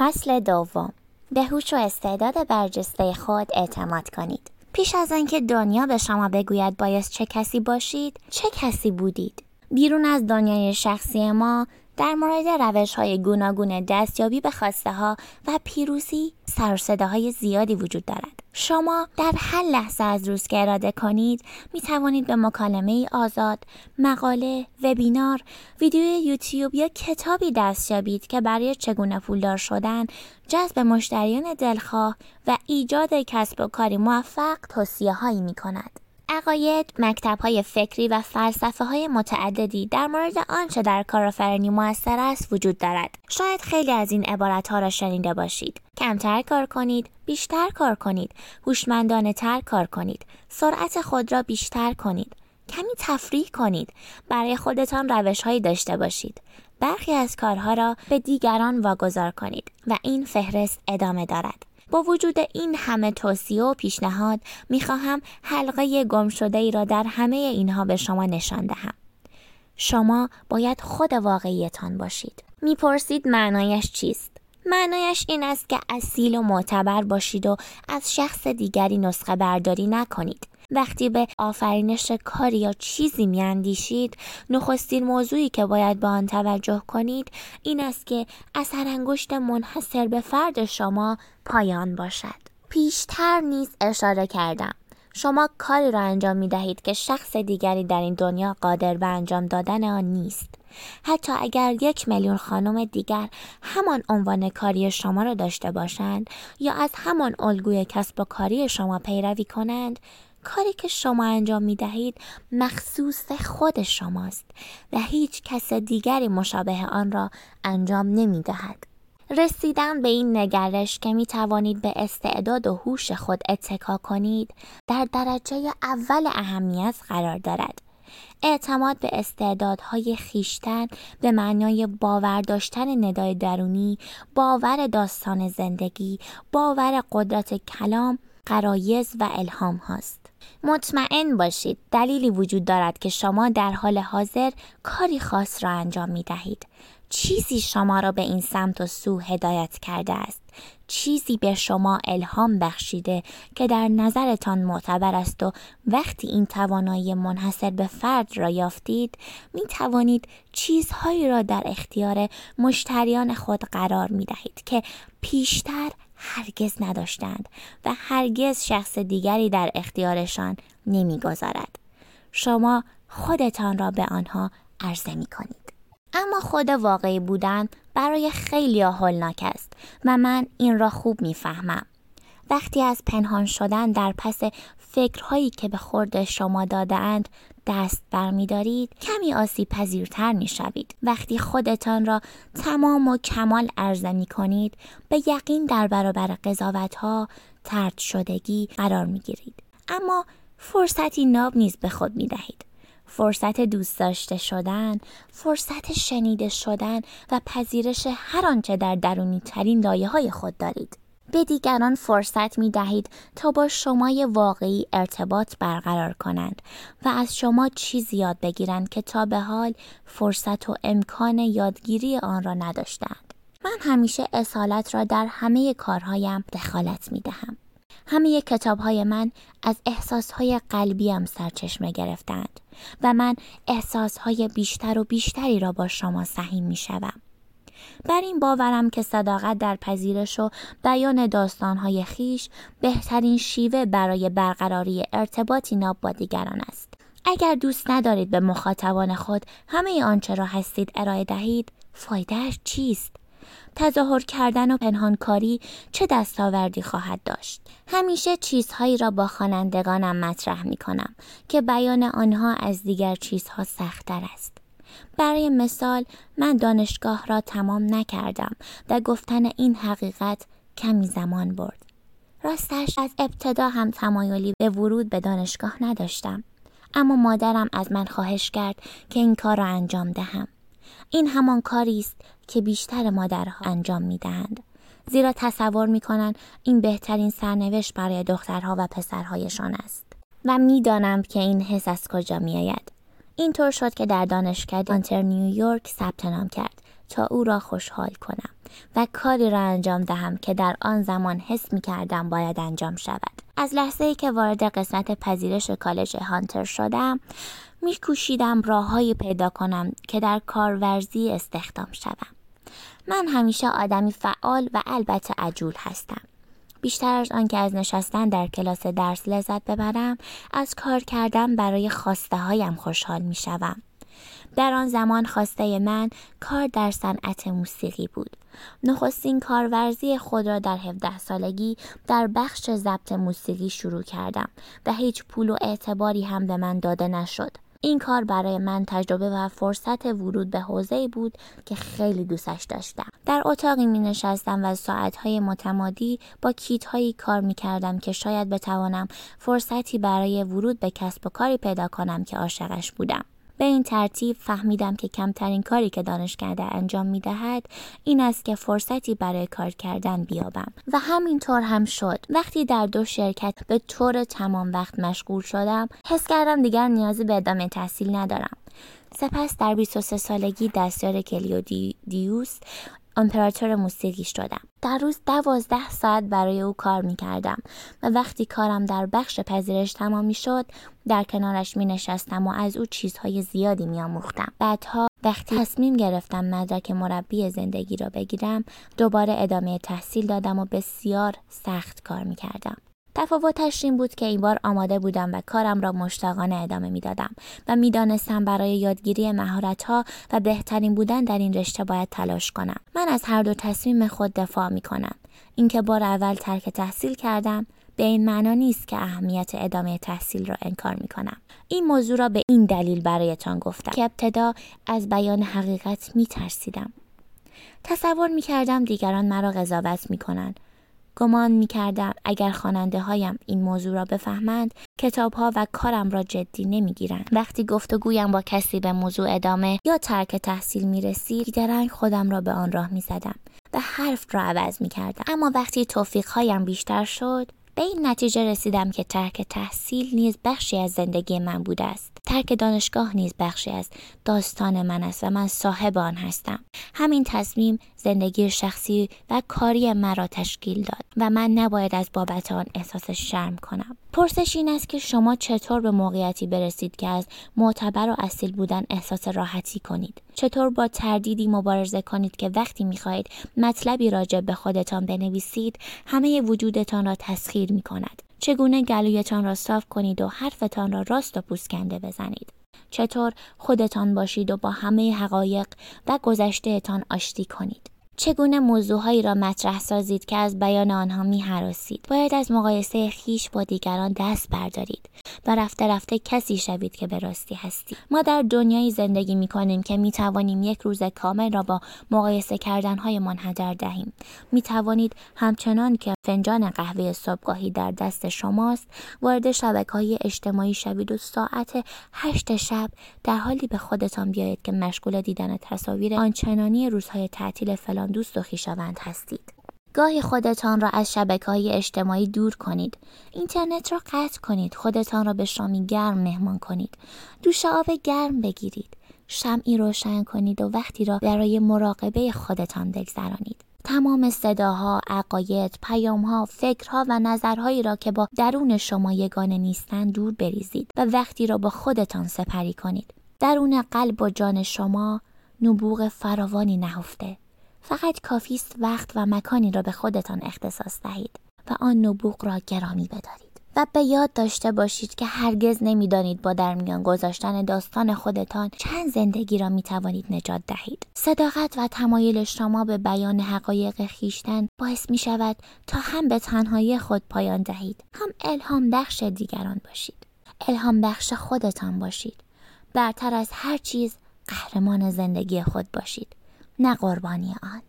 فصل دوم. به هوش و استعداد برجسته خود اعتماد کنید. پیش از آنکه دنیا به شما بگوید باید چه کسی باشید چه کسی بودید. بیرون از دنیای شخصی ما در مورد روش های گوناگون دستیابی به خواسته ها و پیروزی سر های زیادی وجود دارد. شما در هر لحظه از روز که اراده کنید می توانید به مکالمه آزاد، مقاله، وبینار، ویدیو یوتیوب یا کتابی دست یابید که برای چگونه پولدار شدن، جذب مشتریان دلخواه و ایجاد کسب و کاری موفق توصیه هایی می کند. عقاید، مکتب های فکری و فلسفه های متعددی در مورد آنچه در کارآفرینی موثر است وجود دارد. شاید خیلی از این عبارت ها را شنیده باشید. کمتر کار کنید، بیشتر کار کنید، هوشمندانه تر کار کنید، سرعت خود را بیشتر کنید، کمی تفریح کنید، برای خودتان روش هایی داشته باشید. برخی از کارها را به دیگران واگذار کنید و این فهرست ادامه دارد. با وجود این همه توصیه و پیشنهاد می‌خواهم حلقه گم شده ای را در همه اینها به شما نشان دهم. شما باید خود واقعیتان باشید. می‌پرسید معنایش چیست؟ معنایش این است که اصیل و معتبر باشید و از شخص دیگری نسخه برداری نکنید. وقتی به آفرینش کاری یا چیزی میاندیشید نخستین موضوعی که باید به آن توجه کنید این است که اثر انگشت منحصر به فرد شما پایان باشد. پیشتر نیز اشاره کردم. شما کاری را انجام می دهید که شخص دیگری در این دنیا قادر به انجام دادن آن نیست. حتی اگر یک میلیون خانم دیگر همان عنوان کاری شما را داشته باشند یا از همان الگوی کسب و کاری شما پیروی کنند کاری که شما انجام می دهید مخصوص خود شماست و هیچ کس دیگری مشابه آن را انجام نمی دهد. رسیدن به این نگرش که می توانید به استعداد و هوش خود اتکا کنید در درجه اول اهمیت قرار دارد. اعتماد به استعدادهای خیشتن به معنای باور داشتن ندای درونی، باور داستان زندگی، باور قدرت کلام، قرایز و الهام هاست. مطمئن باشید دلیلی وجود دارد که شما در حال حاضر کاری خاص را انجام می دهید. چیزی شما را به این سمت و سو هدایت کرده است. چیزی به شما الهام بخشیده که در نظرتان معتبر است و وقتی این توانایی منحصر به فرد را یافتید می توانید چیزهایی را در اختیار مشتریان خود قرار می دهید که پیشتر هرگز نداشتند و هرگز شخص دیگری در اختیارشان نمی‌گذارد شما خودتان را به آنها عرضه می کنید. اما خود واقعی بودن برای خیلی هولناک است و من این را خوب می‌فهمم. وقتی از پنهان شدن در پس فکرهایی که به خورد شما دادهاند دست برمیدارید کمی آسیب پذیرتر می شوید. وقتی خودتان را تمام و کمال عرضه می کنید به یقین در برابر قضاوت ها ترد شدگی قرار می گیرید. اما فرصتی ناب نیز به خود می دهید. فرصت دوست داشته شدن، فرصت شنیده شدن و پذیرش هر آنچه در درونی ترین لایه های خود دارید. به دیگران فرصت می دهید تا با شمای واقعی ارتباط برقرار کنند و از شما چیزی یاد بگیرند که تا به حال فرصت و امکان یادگیری آن را نداشتند. من همیشه اصالت را در همه کارهایم دخالت می دهم. همه کتاب های من از احساس های قلبیم سرچشمه گرفتند و من احساس های بیشتر و بیشتری را با شما سهیم می شوم. بر این باورم که صداقت در پذیرش و بیان داستانهای خیش بهترین شیوه برای برقراری ارتباطی ناب با دیگران است. اگر دوست ندارید به مخاطبان خود همه آنچه را هستید ارائه دهید، فایدهش چیست؟ تظاهر کردن و پنهانکاری چه دستاوردی خواهد داشت همیشه چیزهایی را با خوانندگانم مطرح می کنم که بیان آنها از دیگر چیزها سختتر است برای مثال من دانشگاه را تمام نکردم و گفتن این حقیقت کمی زمان برد. راستش از ابتدا هم تمایلی به ورود به دانشگاه نداشتم. اما مادرم از من خواهش کرد که این کار را انجام دهم. این همان کاری است که بیشتر مادرها انجام می دهند. زیرا تصور می کنند این بهترین سرنوشت برای دخترها و پسرهایشان است. و می‌دانم که این حس از کجا می آید. اینطور شد که در دانشکده آنتر نیویورک ثبت نام کرد تا او را خوشحال کنم و کاری را انجام دهم که در آن زمان حس می کردم باید انجام شود. از لحظه ای که وارد قسمت پذیرش کالج هانتر شدم می کوشیدم راههایی پیدا کنم که در کارورزی استخدام شوم. من همیشه آدمی فعال و البته عجول هستم. بیشتر از آنکه از نشستن در کلاس درس لذت ببرم از کار کردن برای خواسته هایم خوشحال می شوم. در آن زمان خواسته من کار در صنعت موسیقی بود. نخستین کارورزی خود را در 17 سالگی در بخش ضبط موسیقی شروع کردم و هیچ پول و اعتباری هم به من داده نشد. این کار برای من تجربه و فرصت ورود به حوزه بود که خیلی دوستش داشتم. در اتاقی می نشستم و ساعتهای متمادی با کیت هایی کار می کردم که شاید بتوانم فرصتی برای ورود به کسب و کاری پیدا کنم که عاشقش بودم. به این ترتیب فهمیدم که کمترین کاری که دانشکده انجام می دهد این است که فرصتی برای کار کردن بیابم. و همینطور هم شد. وقتی در دو شرکت به طور تمام وقت مشغول شدم حس کردم دیگر نیازی به ادامه تحصیل ندارم. سپس در 23 سالگی دستیار کلیو دیوس امپراتور موسیقی شدم. در روز دوازده ساعت برای او کار می کردم و وقتی کارم در بخش پذیرش تمام می شد در کنارش می نشستم و از او چیزهای زیادی می آموختم. بعدها وقتی تصمیم گرفتم مدرک مربی زندگی را بگیرم دوباره ادامه تحصیل دادم و بسیار سخت کار می کردم. تفاوتش این بود که این بار آماده بودم و کارم را مشتاقانه ادامه می‌دادم و می‌دانستم برای یادگیری مهارتها و بهترین بودن در این رشته باید تلاش کنم من از هر دو تصمیم خود دفاع می کنم اینکه بار اول ترک تحصیل کردم به این معنا نیست که اهمیت ادامه تحصیل را انکار می کنم. این موضوع را به این دلیل برایتان گفتم که ابتدا از بیان حقیقت می ترسیدم. تصور می کردم دیگران مرا قضاوت می کنند گمان می کردم اگر خواننده هایم این موضوع را بفهمند کتاب ها و کارم را جدی نمی گیرند. وقتی گفتگویم با کسی به موضوع ادامه یا ترک تحصیل می رسید درنگ خودم را به آن راه می زدم و حرف را عوض می کردم. اما وقتی توفیق هایم بیشتر شد به این نتیجه رسیدم که ترک تحصیل نیز بخشی از زندگی من بوده است. ترک دانشگاه نیز بخشی از داستان من است و من صاحب آن هستم. همین تصمیم زندگی شخصی و کاری مرا تشکیل داد و من نباید از بابت آن احساس شرم کنم. پرسش این است که شما چطور به موقعیتی برسید که از معتبر و اصیل بودن احساس راحتی کنید چطور با تردیدی مبارزه کنید که وقتی می‌خواهید مطلبی راجع به خودتان بنویسید همه وجودتان را تسخیر می کند چگونه گلویتان را صاف کنید و حرفتان را راست و پوسکنده بزنید؟ چطور خودتان باشید و با همه حقایق و گذشتهتان آشتی کنید؟ چگونه موضوعهایی را مطرح سازید که از بیان آنها می حراسید. باید از مقایسه خیش با دیگران دست بردارید و رفته رفته کسی شوید که به راستی هستید. ما در دنیایی زندگی می کنیم که می توانیم یک روز کامل را با مقایسه کردنهایمان هدر دهیم. می توانید همچنان که فنجان قهوه صبحگاهی در دست شماست وارد شبکه های اجتماعی شوید و ساعت هشت شب در حالی به خودتان بیایید که مشغول دیدن تصاویر آنچنانی روزهای تعطیل فلان دوست و خویشاوند هستید گاهی خودتان را از شبکه های اجتماعی دور کنید. اینترنت را قطع کنید. خودتان را به شامی گرم مهمان کنید. دوش آب گرم بگیرید. شمعی روشن کنید و وقتی را برای مراقبه خودتان بگذرانید. تمام صداها، عقاید، پیامها، فکرها و نظرهایی را که با درون شما یگانه نیستند دور بریزید و وقتی را با خودتان سپری کنید. درون قلب و جان شما نبوغ فراوانی نهفته. فقط کافی است وقت و مکانی را به خودتان اختصاص دهید و آن نبوغ را گرامی بدارید. و به یاد داشته باشید که هرگز نمی‌دانید با در میان گذاشتن داستان خودتان چند زندگی را می توانید نجات دهید. صداقت و تمایل شما به بیان حقایق خیشتن باعث می شود تا هم به تنهایی خود پایان دهید هم الهام بخش دیگران باشید. الهام بخش خودتان باشید. برتر از هر چیز قهرمان زندگی خود باشید. نه قربانی آن.